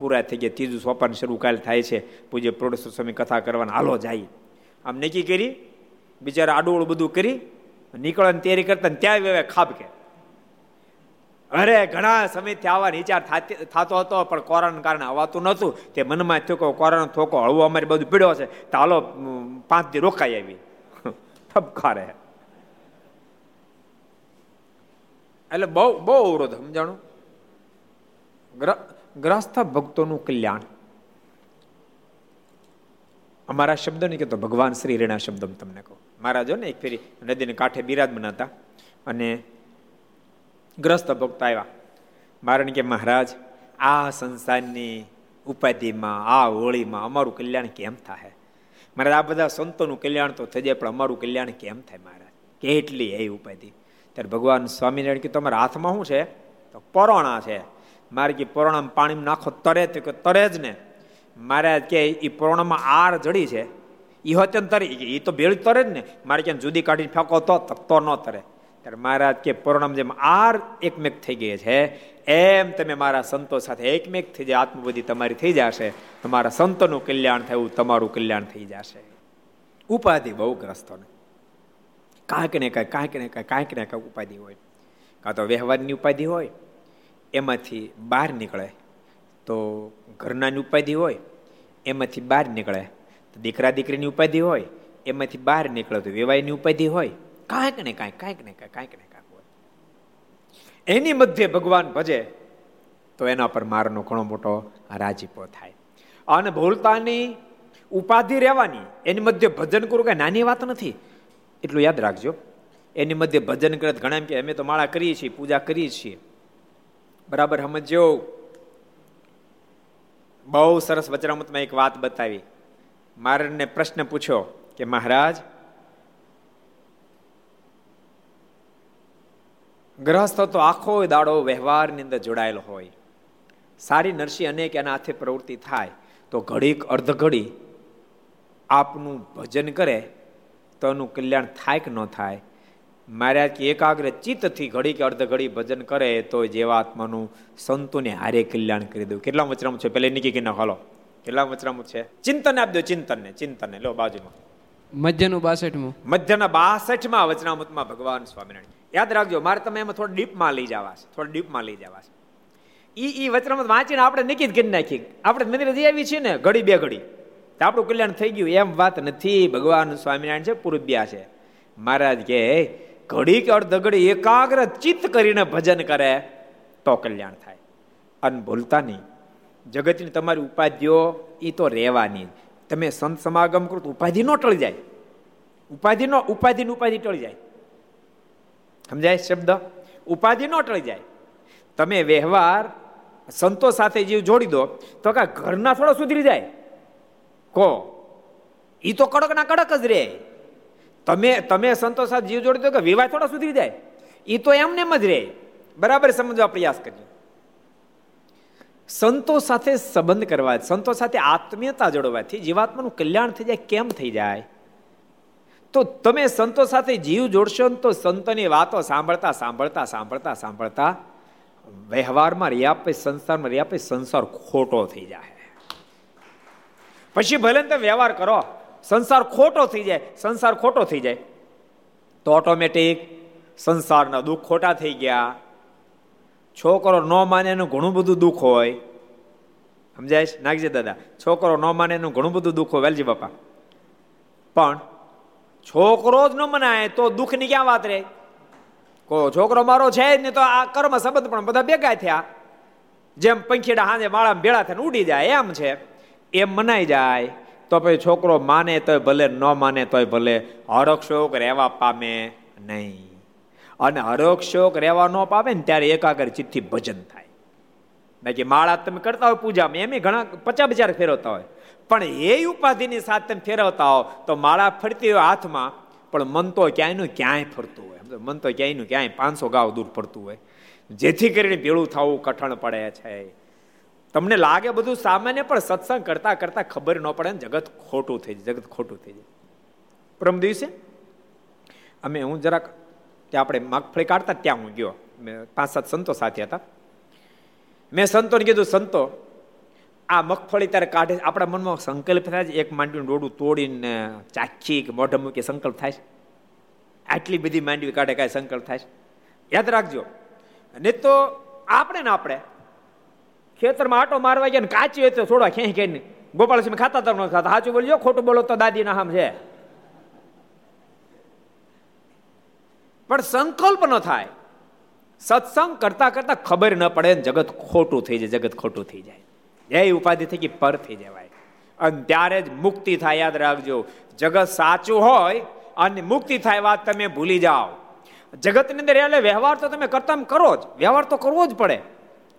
પૂરા થઈ ગયા ત્રીજું સોપાન શરૂ કાલ થાય છે. પૂજ્ય પ્રોડ્યુસર સ્વામી કથા કરવાના. હાલો જાય. આમ નક્કી કરી, બિચારા આડું બધું કરી નીકળવાની તૈયારી કરતા ત્યાં વેવે ખાબ કે. અરે, ઘણા સમયથી આવા વિચાર થતો હતો, પણ કોરોના કારણે આવતું નહોતું. તે મનમાં થયો કે કોરોના થોકો હળવો અમારી બધું પીડ્યો છે. તો હાલો પાંચ દી રોકાઈ આવી. ઠપકારે એટલે બહુ બહુ અવરોધ, સમજાણું? ગ્રસ્થ ભક્તોનું કલ્યાણ. અમારા શબ્દ નહીં કહેતો, ભગવાન શ્રી રેણા શબ્દ તમને કહું. મહારાજો ને, એક ફેરી નદીને કાંઠે બિરાજમાન હતા અને ગ્રસ્ત ભક્ત આવ્યા. મારણ કે, મહારાજ, આ સંસારની ઉપાધિમાં, આ હોળીમાં અમારું કલ્યાણ કેમ થાય? મારે આ બધા સંતોનું કલ્યાણ તો થઈ જાય પણ અમારું કલ્યાણ કેમ થાય, મહારાજ? કેટલી એ ઉપાધિ? ત્યારે ભગવાન સ્વામિનારાયણ કે, તમારા હાથમાં શું છે? તો પરોણા છે. મારે કે પરોણામાં પાણી નાખો, તરે તો કે તરે જ ને. મારે કે એ પરોણામાં આર જડી છે. એ હોતે તરી એ તો ભેળ તરે જ ને. મારે ક્યાં જુદી કાઢીને ફેંકો તો તો ન તરે. ત્યારે મહારાજ કે પરોણામ જેમ આર એકમેક થઈ ગઈ છે, એમ તમે મારા સંતો સાથે એકમેક થઈ જાય આત્મબુદ્ધિ તમારી થઈ જશે. તમારા સંતોનું કલ્યાણ થયું તમારું કલ્યાણ થઈ જશે. ઉપાધિ બહુ ગ્રસ્તોને કાંઈક ને કાંઈ કાંઈક ને કાંઈ કાંઈક ને કાંઈક ઉપાધિ હોય. કાં તો વ્યવહારની ઉપાધિ હોય એમાંથી બહાર નીકળે. તો ઘરનાની ઉપાધિ હોય, એમાંથી બહાર નીકળે. તો દીકરા દીકરીની ઉપાધિ હોય, એમાંથી બહાર નીકળે. તો વેવાયની ઉપાધિ હોય, કાંઈક ને કાંઈક કાંઈક ને કાંઈક કાંઈક ને કાંઈક હોય. એની મધ્ય ભગવાન ભજે, તો એના પર મારનો ઘણો મોટો રાજીપો થાય. અને ભૂલતાની ઉપાધિ રહેવાની, એની મધ્ય ભજન કરવું કઈ નાની વાત નથી, એટલું યાદ રાખજો. એની મધ્ય ભજન કરે ઘણા એમ કે અમે તો માળા કરીએ છીએ, પૂજા કરીએ છીએ. બરાબર સમજો બહુ સરસ વચરામતમાં એક વાત બતાવી. મારને પ્રશ્ન પૂછ્યો કે મહારાજ ગ્રહસ્થ તો આખો દાડો વ્યવહારની અંદર જોડાયેલો હોય. સારી નરસી અનેક એના હાથે પ્રવૃત્તિ થાય. તો ઘડીક અર્ધ ઘડી આપનું ભજન કરે તો એનું કલ્યાણ થાય કે ન થાય? મારે કે એકાગ્ર ચિત્તથી ઘડી કે અર્ધ ઘડી ભજન કરે તો જેવા આત્માનું સંતોને હારે કલ્યાણ કરી દઉં. કેટલા વચરામ છે? પેલા નીકી ના હાલો. કેટલા વચરામ છે? ચિંતન આપી દો ચિંતન ને ચિંતન ને લો બાજુમાં. મધ્યનું બાસઠમું. મધ્યના બાસઠમાં વચનામૃતમાં ભગવાન સ્વામિનારાયણ. યાદ રાખજો મારે તમે એમાં થોડા ડીપમાં લઈ જવા છે. થોડા ડીપમાં લઈ જવા છે. ઈ ઈ વચનામૃત વાંચીને આપણે નિકિત કરી નાખી. આપણે મંદિરે જઈ આવી છીએ ને ઘડી બે ઘડી. તો આપણું કલ્યાણ થઈ ગયું. એમ વાત નથી. ભગવાન સ્વામિનારાયણ છે પૂર્વ્યા છે. મહારાજ કે ઘડી કે અડધગડી એકાગ્ર ચિત્ત કરીને ભજન કરે, તો કલ્યાણ થાય. અને ભૂલતા નહીં. જગતની તમારી ઉપાધિઓ એ તો રહેવાની તમે સંત સમાગમ કરો તો ઉપાધિ ન ટળી જાય. ઉપાધિ નો, ઉપાધિ ઉપાધિ ટળી જાય. સમજાય શબ્દ? ઉપાધિ ન ટળી જાય. તમે વ્યવહાર સંતો સાથે જીવ જોડી દો, તો કા ઘરના થોડા સુધરી જાય. કો? એ તો કડક ના કડક જ રે. તમે તમે સંતો સાથે જીવ જોડી દો કે વિવાહ થોડા સુધરી જાય? એ તો એમને એમ જ રહે. બરાબર સમજવા પ્રયાસ કરીએ સંતો સાથે સંબંધ કરવા, સંતો સાથે આત્મીયતા જોડવાથી જીવાત્માનું કલ્યાણ થઈ જાય, કેમ થઈ જાય? તો તમે સંતો સાથે જીવ જોડશો તો સંતોની વાતો સાંભળતા સાંભળતા સાંભળતા સાંભળતા વ્યવહારમાં રહ્યા પછી, સંસારમાં રહ્યા પછી સંસાર ખોટો થઈ જાય. પછી ભલે તમે વ્યવહાર કરો. સંસાર ખોટો થઈ જાય, સંસાર ખોટો થઈ જાય. તો ઓટોમેટિક સંસારના દુઃખ ખોટા થઈ ગયા. છોકરો ન માને એનું ઘણું બધું દુઃખ હોય. સમજાય નાગજી દાદા, છોકરો ન માને એનું ઘણું બધું દુઃખ હોય. વેલજી બાપા. પણ છોકરો જ ન મનાય તો દુઃખની ક્યાં વાત રહે કો છોકરો મારો છે જ નહીં તો આ કર્મ સંબંધ પણ બધા ભેગા થયા. જેમ પંખીડા હાજે માળા ભેળા થઈને ઉડી જાય, એમ છે. એમ મનાઈ જાય. તો પછી છોકરો માને તોય ભલે, ન માને તોય ભલે હરક શોક રહેવા પામે નહીં. અને હરક શોક રહેવા ન પામે ને ત્યારે એકાગ્ર ચિત્તથી ભજન થાય. બાકી માળા તમે કરતા હોય પૂજામાં, એમ ઘણા પચાસ હજાર ફેરવતા હોય. પણ એ ઉપાધિની સાથે તમે ફેરવતા હો, તો માળા ફરતી હોય હાથમાં, પણ મન તો ક્યાંયનું ક્યાંય ફરતું હોય. મન તો ક્યાંયનું ક્યાંય પાંચસો ગાવ દૂર ફરતું હોય. જેથી કરીને ભેળું થવું કઠણ પડે છે. તમને લાગે બધું સામાન્ય, પણ સત્સંગ કરતા કરતા ખબર ન પડે ને જગત ખોટું થઈ જાય, જગત ખોટું થઈ જાય. પરમ દિવસે અમે, હું જરાક ત્યાં આપણે મગફળી કાઢતા, ત્યાં હું ગયો. મેં પાંચ સાત સંતો સાથે હતા. મેં સંતોને કીધું, સંતો, આ મગફળી ત્યારે કાઢે આપણા મનમાં સંકલ્પ થાય છે, એક માંડવીનું ડોડું તોડીને ચાખી કે મોઢા મૂકી સંકલ્પ થાય છે. આટલી બધી માંડવી કાઢે, કાંઈ સંકલ્પ થાય છે. યાદ રાખજો. નહીં તો આપણે ને આપણે ખેતરમાં આટો મારવા ગયા ને કાચી હોય તો થોડા ખેંચ ખેંચ ગોપાલસિંહ ખાતા તર ન ખાતા સાચું બોલજો, ખોટું બોલો તો દાદી ના હામ છે. પણ સંકલ્પ ન થાય. સત્સંગ કરતા કરતા ખબર ન પડે ને જગત ખોટું થઈ જાય, જગત ખોટું થઈ જાય. એ ઉપાધિ થઈ ગઈ, પર થઈ જવાય. અને ત્યારે જ મુક્તિ થાય, યાદ રાખજો. જગત સાચું હોય અને મુક્તિ થાય વાત તમે ભૂલી જાઓ. જગતની અંદર એટલે વ્યવહાર તો તમે કરતા કરો જ. વ્યવહાર તો કરવો જ પડે.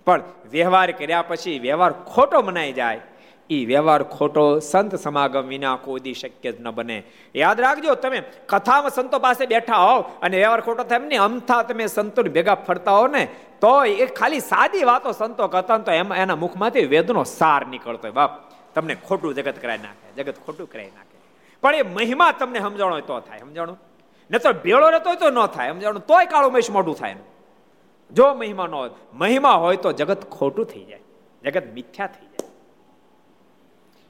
પણ વ્યવહાર કર્યા પછી વ્યવહાર ખોટો મનાઈ જાય. એ વ્યવહાર ખોટો સંત સમાગમ વિના કોઈ શક્ય જ ન બને. યાદ રાખજો, તમે કથામાં સંતો પાસે બેઠા હોવ અને વ્યવહાર ખોટો થાય એમને અમથા તમે સંતો ભેગા ફરતા હો ને તો એ ખાલી સાદી વાતો સંતો કરતા તો એમાં એના મુખમાંથી વેદનો સાર નીકળતો હોય. બાપ, તમને ખોટું જગત કરાવી નાખે, જગત ખોટું કરાવી નાખે. પણ એ મહિમા તમને સમજાણો તો થાય, સમજાણું? ને તો ભેળો રહેતો હોય તો ન થાય, સમજાણું? તોય કાળું મહેશ મોઢું થાય જો મહિમા ન હોય, મહિમા હોય તો જગત ખોટું થઈ જાય. જગત મિથ્યા થઈ જાય.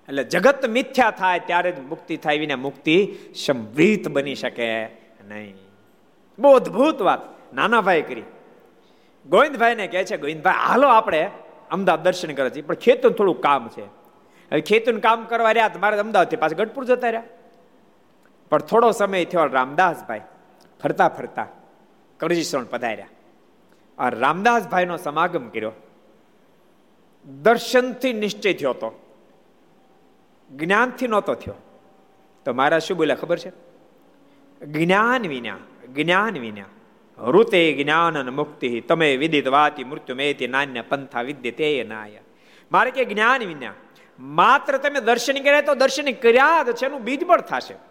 એટલે જગત મિથ્યા થાય ત્યારે જ મુક્તિ થાય વિને મુક્તિ સંવિત બની શકે નહીં. બહુ અદભુત વાત. નાના ભાઈ કરી. ગોવિંદભાઈને કહે છે, ગોવિંદભાઈ, હાલો આપણે અમદાવાદ દર્શન કરે છે પણ ખેતનું થોડું કામ છે. હવે ખેતનું કામ કરવા રહ્યા મારે અમદાવાદથી પાછા ગઢપુર જતા રહ્યા. પણ થોડો સમય થયો રામદાસભાઈ ફરતા ફરતા કરજીસણ પધાર્યા. આ રામદાસભાઈનો સમાગમ કર્યો. દર્શનથી નિશ્ચય થયો હતો. જ્ઞાનથી નહોતો થયો. તો મારા શું બોલ્યા ખબર છે? જ્ઞાન વિના જ્ઞાન વિના, ઋતે જ્ઞાન મુક્તિ, તમે વિદિત વાતી મૃત્યુ મેથી નાન્ય પંથા વિદ્ય તે નાય મારે કે જ્ઞાન વિના, માત્ર તમે દર્શન કર્યા તો દર્શન કર્યા જ છે, એનું બીજ પણ થશે.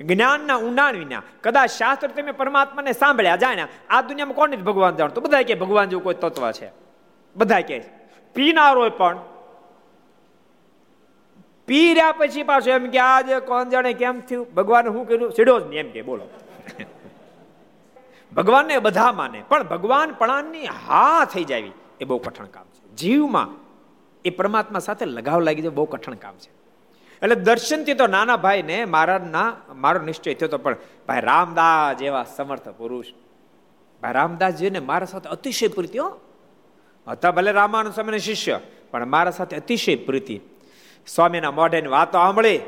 જ્ઞાનના ઊંડાણ વિના. કદાચ શાસ્ત્ર તમે પરમાત્માને સાંભળ્યા, જાણ્યા, આ દુનિયામાં કોણ ભગવાન જાણતો? બધા કે ભગવાન જેવું કોઈ તત્વ છે. બધા કે પીનારો પણ. પી રહ્યા પછી પાછું એમ કે, આજે કોણ જાણે કેમ થયું? ભગવાન શું કર્યું? સીડો જ નહીં એમ કે, બોલો. ભગવાનને બધા માને, પણ ભગવાન પણાની હા થઈ જાવી એ બહુ કઠણ કામ છે. જીવમાં એ પરમાત્મા સાથે લગાવ લાગી જાય, બહુ કઠણ કામ છે. એટલે દર્શનથી તો નાના ભાઈને મારા મારો નિશ્ચય થયો તો પણ ભાઈ રામદાસ જેવા સમર્થ પુરુષ. ભાઈ રામદાસજીને મારા સાથે અતિશય પ્રીતિ હતા ભલે રામાનુ સ્વામીના શિષ્ય, પણ મારા સાથે અતિશય પ્રીતિ. સ્વામીના મોઢેની વાતો સાંભળી,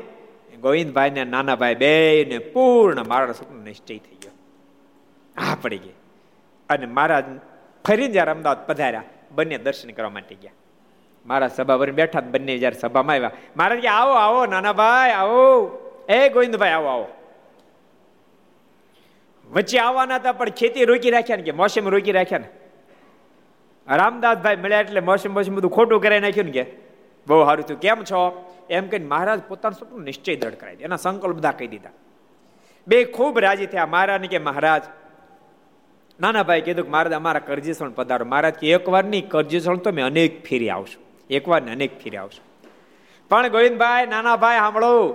ગોવિંદભાઈ ને નાના ભાઈ બે ને પૂર્ણ મારા સ્વપ્ન નિશ્ચય થઈ ગયો. હા પડી ગઈ. અને મહારાજ ફરીને જ્યારે અમદાવાદ પધાર્યા, બંને દર્શન કરવા માટે ગયા. મારા સભા વળી બેઠા બંને જયારે સભામાં આવ્યા. મહારાજ કે આવો આવો નાના ભાઈ આવો. એ ગોવિંદભાઈ, આવો આવો. વચ્ચે આવવાના હતા, પણ ખેતી રોકી રાખ્યા ને કે મોસમ રોકી રાખ્યા ને. રામદાસભાઈ મળ્યા એટલે મોસમ મોસમ બધું ખોટું કરાવી નાખ્યું ને કે. બહુ સારું થયું. કેમ છો? એમ કહીને મહારાજ પોતાનું સપનું નિશ્ચય દ્રઢ કરાવી દે. એના સંકલ્પ બધા કહી દીધા. બે ખૂબ રાજી થયા મહારાજ કે મહારાજ નાના ભાઈ કીધું કે મહારાજ, અમારા કરજીસણ પધારો. મહારાજ કે એક વાર નહીં, કરજીસણ તો મેં અનેક ફેરી આવશું. એકવાર ને અનેક ફેરી આવશું. પણ ગોવિંદભાઈ નાના ભાઈ સાંભળો.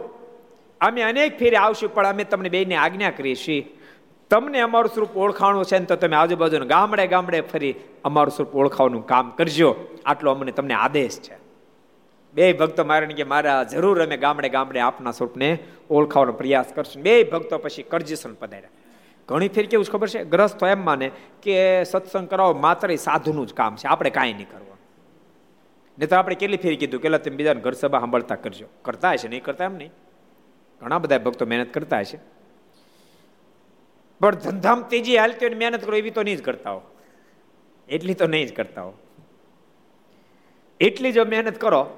અમે અનેક ફેરી આવશું, પણ અમે તમને બેને આજ્ઞા છીએ. તમને અમારું સ્વરૂપ ઓળખાણું છે ને તો તમે આજુબાજુના ગામડે ગામડે ફરી અમારું સ્વરૂપ ઓળખાવાનું કામ કરજો. આટલો અમને તમને આદેશ છે. બે ભક્તો મારે કે મારા જરૂર અમે ગામડે ગામડે આપના સ્વરૂપને ઓળખાવાનો પ્રયાસ કરશું. બે ભક્તો પછી કરજીસન પધાર્યા. ઘણી ફેર કેવું ખબર છે? ગ્રસ્ત એમ માને કે સત્સંગ કરાવો, માત્ર સાધુનું જ કામ છે. આપણે કાંઈ નહીં કરવું ને તો આપણે કેટલી ફેરી કીધું કે તમે બીજાને ઘર સભા સાંભળતા કરજો. કરતા હશે નહીં કરતા એમ નહીં. ઘણા બધા ભક્તો મહેનત કરતા હશે. પણ ધંધામ તેજી હાલતી હોય મહેનત કરો એવી તો નહીં જ કરતા હો. એટલી તો નહીં જ કરતા હો. એટલી જો મહેનત કરો,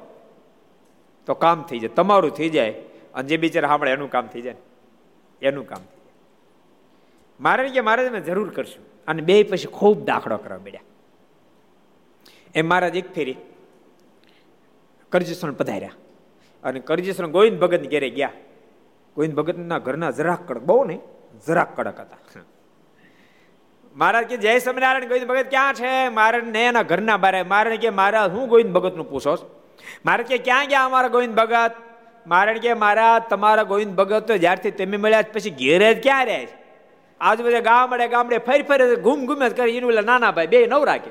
તો કામ થઈ જાય. તમારું થઈ જાય અને જે બિચારા સાંભળે એનું કામ થઈ જાય. એનું કામ થઈ જાય. મારે કે મારે તમે જરૂર કરશું. અને બે પછી ખૂબ દાખલો કરવા બેડ્યા એ મહારાજ એક ફેરી કરજીસણ પધાર્યા. અને કરજીસણ ગોવિંદ ભગત ઘેરે ગયા. ગોવિંદ ભગતના ઘરના જરાક કડક, બહુ નહીં, જરાક કડક હતા. મહારાજ કે, જય સ્વામિનારાયણ, ગોવિંદ ભગત ક્યાં છે? મારે ને એના ઘરના બારે. મારે કે, મારા, હું ગોવિંદ ભગતનું પૂછો મારે કે, ક્યાં ગયા અમારા ગોવિંદ ભગત? મારે કે મારા તમારા ગોવિંદ ભગત તો જ્યારથી તમે મળ્યા પછી ઘેરે જ ક્યાં રહે છે? આજુબાજુ ગામડે ગામડે ફરી ફરી ઘૂમ ઘૂમે કરી. એનું નાના ભાઈ બે નવ રાખે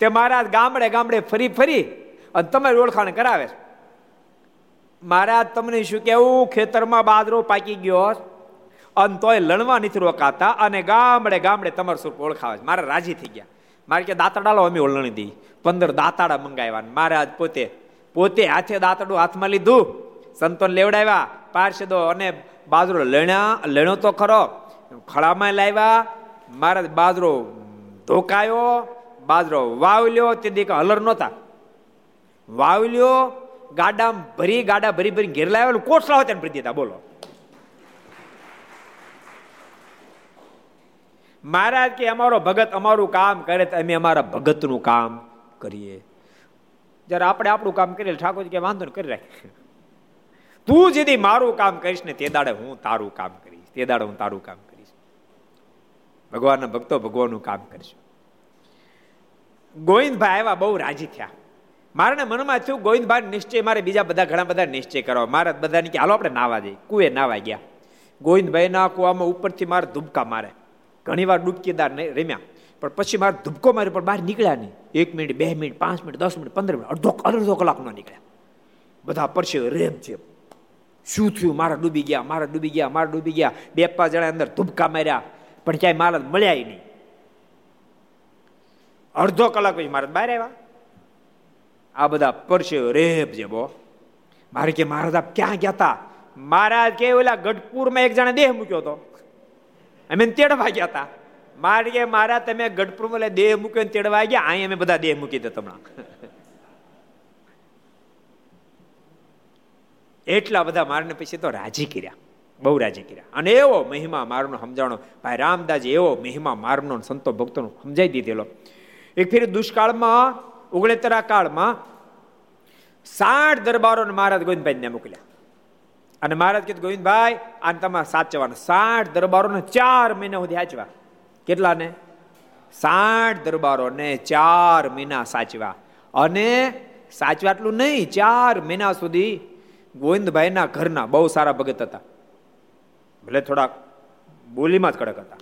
તે મહારાજ ગામડે ગામડે ફરી ફરી અને તમારી ઓળખાણ કરાવે છે. મહારાજ, તમને શું કેવું ખેતરમાં બાજરો પાકી ગયો અને તોય લણવા નથી રોકાતા અને ગામડે ગામડે તમારું સ્વરૂપ ઓળખાવે છે. મારે રાજી થઈ ગયા. મારે કે દાંતડાલો અમે ઓળણી દી. પંદર દાંતાડા મંગાવ્યા મહારાજ પોતે પોતે હાથે દાંતડું હાથમાં લીધું. સંતોન લેવડાવ્યા પાર્ષદો અને બાજરો લણ્યા, લણ્યો તો ખરો. ખળામાં લાવ્યા. મહારાજ બાજરો ધોકાયો, બાજરો વાવલ્યો, તે દીક હલર નહોતા. વાવલ્યો ગાડા ભરી ગાડા ભરી ભરી ઘેર લાવેલું કોટલા હોય ભરી દીધા, બોલો. મહારાજ કે, અમારો ભગત અમારું કામ કરે તો અમે અમારા ભગતનું કામ કરીએ. જ્યારે આપણે આપણું કામ કરીએ ઠાકોરજી કે, વાંધો કરી રાખે તું જેથી મારું કામ કરીશ ને તે દાડે હું તારું કામ કરીશ, તે દાડે હું તારું કામ કરીશ. ભગવાનના ભક્તો ભગવાનનું કામ કરશું. ગોવિંદભાઈ આવ્યા, બહુ રાજી થયા. મારાને મનમાં થયું ગોવિંદભાઈ નિશ્ચય મારે, બીજા બધા ઘણા બધા નિશ્ચય કરવા. મારે બધાને કે, હાલો, આપણે નાવા જઈએ. કુએ નાવા ગયા. ગોવિંદભાઈ ના કુવામાં ઉપરથી મારે ધુબકા મારે. ઘણી વાર ડૂબકીદાર રમ્યા, પણ પછી મારે ધુબકો માર્યો, પણ બહાર નીકળ્યા નહીં એક મિનિટ, બે મિનિટ, પાંચ મિનિટ, દસ મિનિટ, પંદર મિનિટ, અડધો અડધો કલાકનો નીકળ્યા. બધા પરસે રેમ છે. શું થયું? મારા ડૂબી ગયા, મારા ડૂબી ગયા, મારા ડૂબી ગયા. બે પાંચ જણા અંદર ધુબકા માર્યા, પણ ક્યાંય મારા મળ્યા નહીં અડધો કલાક પછી મારા બહાર આવ્યા. આ બધા પરસ્યો રેપ છે, બો. મારે કે મહારાજ, આપ ક્યાં ગયા હતા મહારાજ કે ઓલા ગઢપુરમાં એક જણા દેહ મૂક્યો હતો અમે તેડવા ગયા હતા મારે કે મારા તમે ગઢપુરમાં દેહ મૂક્યો ને તેડવા ગયા, અહીં અમે બધા દેહ મૂકી દે હમણાં. એટલા બધા મારને પછી તો રાજી કર્યા. બહુ રાજી કર્યા. અને એવો મહિમા મારનો સમજાણો ભાઈ રામદાસ એવો મહિમા મારનો સંતો ભક્તોનો સમજાઈ દીધેલો. એક ફેરી દુષ્કાળમાં ઓગણેતરા કાળમાં સાઠ દરબારોને મહારાજ ગોવિંદભાઈને મોકલ્યા. અને મહારાજ કીધું, ગોવિંદભાઈ, આને તમારે સાચવાના સાઠ દરબારોને ચાર મહિના સુધી સાચવા. કેટલાને? સાઠ દરબારોને ચાર મહિના સાચવા. અને સાચવા એટલું નહીં, ચાર મહિના સુધી ગોવિંદભાઈના ઘરના બહુ સારા ભગત હતા. ભલે થોડાક બોલીમાં જ કડક હતા.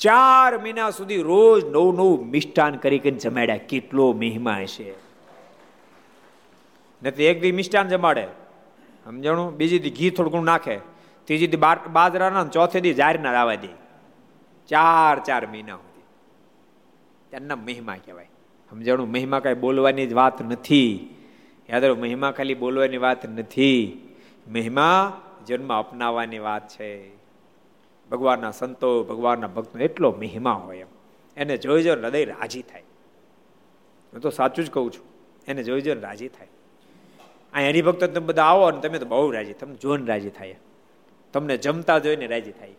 ચાર મહિના સુધી રોજ નવું નવું મિષ્ટાન કરી કરીને જમાડ્યા. કેટલો મહિમા હશે નથી એક દી મિષ્ટાન જમાડે. સમજણું? બીજી દી ઘી થોડું નાખે. ત્રીજી દી બાજરાના ચોથે દી જાહેરના આવવા દે. ચાર ચાર મહિના સુધી. એમના મહિમા કહેવાય. સમજણું? મહિમા કાંઈ બોલવાની જ વાત નથી. યાદ મહિમા ખાલી બોલવાની વાત નથી. મહિમા જન્મ અપનાવવાની વાત છે. ભગવાનના સંતો, ભગવાનના ભક્તો, એટલો મહિમા હોય એમ. એને જોઈ જો હૃદય રાજી થાય. હું તો સાચું જ કહું છું. એને જોઈ જો રાજી થાય. આ હરિભક્તો તમે બધા આવો ને તમે તો બહુ રાજી તમને જોઈને રાજી થાય. તમને જમતા જોઈને રાજી થાય.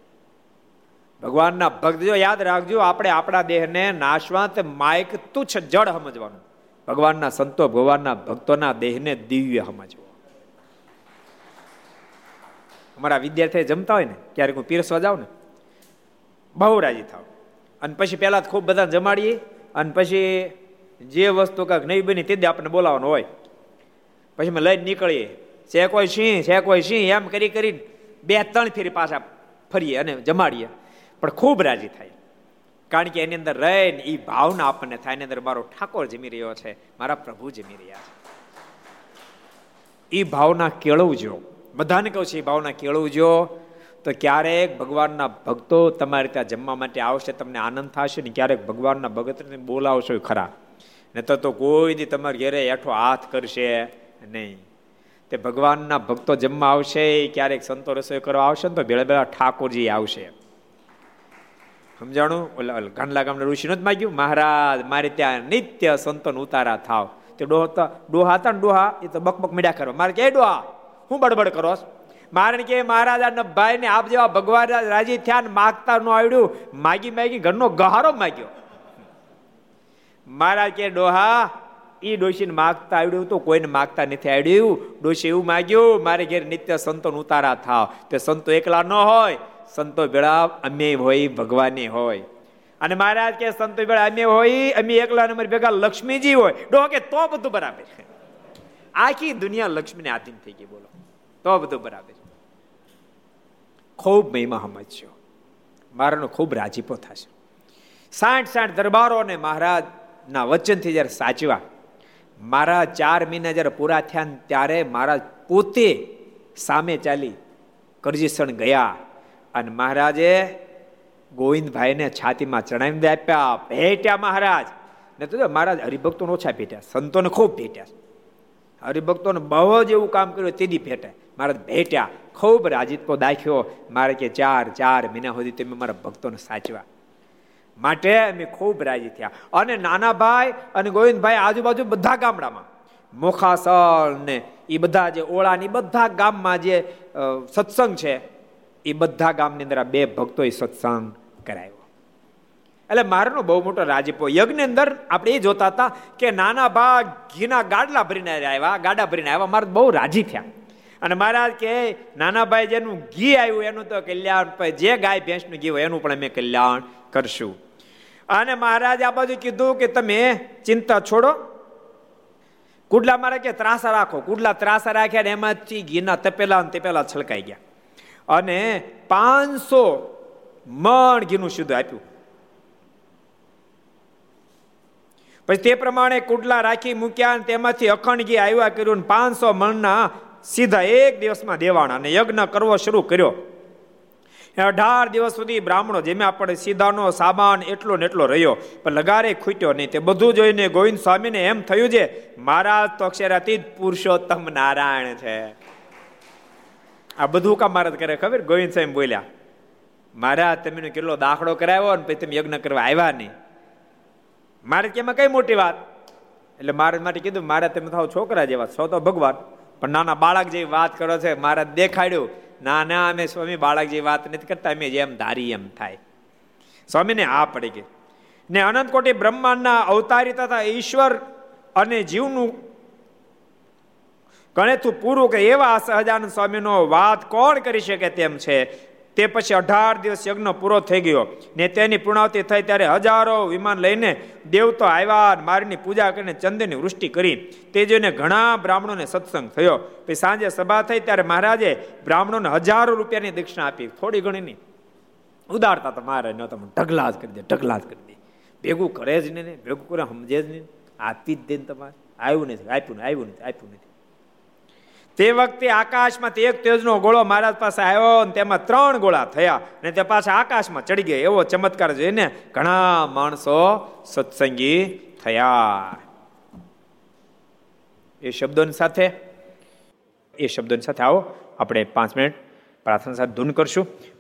ભગવાનના ભક્ત જો યાદ રાખજો, આપણે આપણા દેહને નાશવાંત માયક તુચ્છ જળ સમજવાનું. ભગવાનના સંતો, ભગવાનના ભક્તોના દેહને દિવ્ય સમજવો. અમારા વિદ્યાર્થી જમતા હોય ને, ક્યારેક હું પીરસવા જાઉં ને, બહુ રાજી થાવ અને પછી પહેલાં ખૂબ બધા જમાડીએ, અને પછી જે વસ્તુ કાંઈક નહીં બની તે આપણને બોલાવવાનું હોય. પછી અમે લઈને નીકળીએ. છે કોઈ સિંહ છે કોઈ સિંહ, એમ કરી કરી બે ત્રણ ફેરી પાછા ફરીએ અને જમાડીએ. પણ ખૂબ રાજી થાય. કારણ કે એની અંદર રહીને એ ભાવના આપણને થાય. એની અંદર મારો ઠાકોર જમી રહ્યો છે, મારા પ્રભુ જમી રહ્યા છે. એ ભાવના કેળવજો. બધાને કહું છું, એ ભાવના કેળવજો. તો ક્યારેક ભગવાનના ભક્તો તમારે ત્યાં જમવા માટે આવશે, તમને આનંદ થશે ને ક્યારેક ભગવાનના ભગતને બોલાવશો ખરા. ને તો કોઈ દી તમારે ઘેરે હેઠો હાથ કરશે નહીં. તે ભગવાનના ભક્તો જમવા આવશે ક્યારેક સંતો રસોઈ કરવા આવશે ને તો ભેળા ભેળા ઠાકોરજી આવશે. સમજાણું? ઓલા ગાંડલા ગામના ઋષિ નથી માગ્યું? મહારાજ, મારે ત્યાં નિત્ય સંતોન ઉતારા થાવ. તે ડોહા ડોહા હતા ને ડોહા, એ તો બકબક મીડા કરવા. મારે ક્યાંય ડોહા? હું બડબડ કરો મારણ કે મહારાજા આ ભાઈ ને આપ જેવા ભગવાન રાજી થયા ને માગતા નું આવડ્યું, માગી માગી ઘરનો ગહારો માગ્યો. મહારાજ કે, ડોહા એ ડોશીને માગતા આવડ્યું તો કોઈને માગતા નથી આવડ્યું. ડોશી એવું માગ્યું, મારે ઘેર નિત્ય સંતો ઉતારા થાવ. તે સંતો એકલા ન હોય, સંતો ભેળા અમે હોય, ભગવાને હોય. અને મહારાજ કે, સંતો ભેળા અમે હોય, અમે એકલા નંબર ભેગા લક્ષ્મીજી હોય. ડો કે, તો બધું બરાબર આખી દુનિયા લક્ષ્મીને આધીન થઈ ગઈ, બોલો. તો બધું બરાબર ખૂબ મહિમા સમજ્યો મારાનો ખૂબ રાજીપો થશે. સાઠ સાઠ દરબારો અને મહારાજના વચનથી જ્યારે સાચવા, મારા ચાર મહિના જ્યારે પૂરા થયા ત્યારે મારા પોતે સામે ચાલી કરજીસણ ગયા અને મહારાજે ગોવિંદભાઈને છાતીમાં ચણાવી આપ્યા, ભેટ્યા મહારાજ. ને તો મહારાજ હરિભક્તો ઓછા ભેટ્યા, સંતોને ખૂબ ભેટ્યા. હરિભક્તોને બહુ જ એવું કામ કર્યું, તેની ભેટે. મારા ભેટ્યા. ખૂબ રાજીતકો દાખ્યો. મારે કે ચાર ચાર મહિના સુધી તમે મારા ભક્તોને સાચવા. માટે અમે ખૂબ રાજી થયા. અને નાના ભાઈ અને ગોવિંદભાઈ આજુબાજુ બધા ગામડામાં. મોખાસળ ને એ બધા જે ઓળાની બધા ગામમાં જે સત્સંગ છે એ બધા ગામની અંદર આ બે ભક્તોએ સત્સંગ કરાયો એટલે મારનો બહુ મોટો રાજીપો. યજ્ઞ અંદર આપણે એ જોતા હતા કે નાના ભાગ ઘીના ગાડલા ભરીને આવ્યા, ગાડા ભરીને આવ્યા. મારે બહુ રાજી થયા. અને મહારાજ કે, નાના ભાઈ જેનું ઘી આવ્યું, એનું તો કલ્યાણ જે ગાય ભેંસનું ઘી હોય, એનું પણ અમે કલ્યાણ કરશું. અને મહારાજ આ બાજુ કીધું કે, તમે ચિંતા છોડો. કુડલા મારે કે ત્રાસા રાખો. કુડલા ત્રાસા રાખ્યા ને એમાંથી ઘીના તપેલા તપેલા છલકાઈ ગયા. અને પાંચસો મણ ઘીનું શુદ્ધ આપ્યું. પછી તે પ્રમાણે કુડલા રાખી મૂક્યા અને તેમાંથી અખંડ ઘી આવ્યા કર્યું પાંચસો મણના સીધા એક દિવસમાં દેવાણા અને યજ્ઞ કરવો શરૂ કર્યો. અઢાર દિવસ સુધી બ્રાહ્મણો જેમ આપણે સીધાનો સામાન એટલો ને એટલો રહ્યો, પણ લગારે ખૂટ્યો નહીં. તે બધું જોઈને ગોવિંદ સ્વામીને એમ થયું છે મારા તો અક્ષરાતીત પુરુષોત્તમ નારાયણ છે. આ બધું કામ મારા કરે ખબર? ગોવિંદ સાહેબ બોલ્યા મારા તમે કેટલો દાખલો કરાવ્યો ને પછી તમે યજ્ઞ કરવા આવ્યા નહીં. મારે કેમાં કઈ મોટી વાત? એટલે મારે માટે કીધું, મારે તમે થાવ છોકરા જેવા છો તો ભગવાન, પણ નાના બાળક જેવી વાત કરો છે, મારે દેખાડ્યું ના ના અમે સ્વામી, બાળક જેવી વાત નથી કરતા, અમે જેમ ધારી એમ થાય. સ્વામીને આ પડી ગઈ. ને અનંત કોટી બ્રહ્માંડના અવતારી તથા ઈશ્વર અને જીવનું ગણેતું પૂરું કે એવા સહજાનંદ સ્વામીનો વાત કોણ કરી શકે તેમ છે? તે પછી અઢાર દિવસ યજ્ઞ પૂરો થઈ ગયો. ને તેની પૂર્ણાવતિ થઈ ત્યારે હજારો વિમાન લઈને દેવતો આવ્યા મારીની પૂજા કરીને ચંદ્રની વૃષ્ટિ કરી. તે જોઈને ઘણા બ્રાહ્મણોને સત્સંગ થયો. પછી સાંજે સભા થઈ ત્યારે મહારાજે બ્રાહ્મણોને હજારો રૂપિયાની દક્ષિણા આપી. થોડી ઘણી નહીં. ઉદારતા તો મારે, ન તમે ઢગલા જ કરી દે ઢગલા જ કરી દે. ભેગું કરે જ નહીં ભેગું કરે, સમજે જ નહીં. આપી જ દે તમારે. આવ્યું નથી, આપ્યું નથી આવ્યું નથી, આપ્યું નથી. તે વખતે આકાશમાંથી એક તેજનો ગોળો મહારાજ પાસે આવ્યો અને તેમાં ત્રણ ગોળા થયા. અને તે પાછા આકાશમાં ચડી ગયા. એવો ચમત્કાર જોઈને ઘણા માણસો સત્સંગી થયા. એ શબ્દોની સાથે, એ શબ્દોની સાથે આવો. આપણે પાંચ મિનિટ પ્રાર્થના સાથે ધૂન કરશું.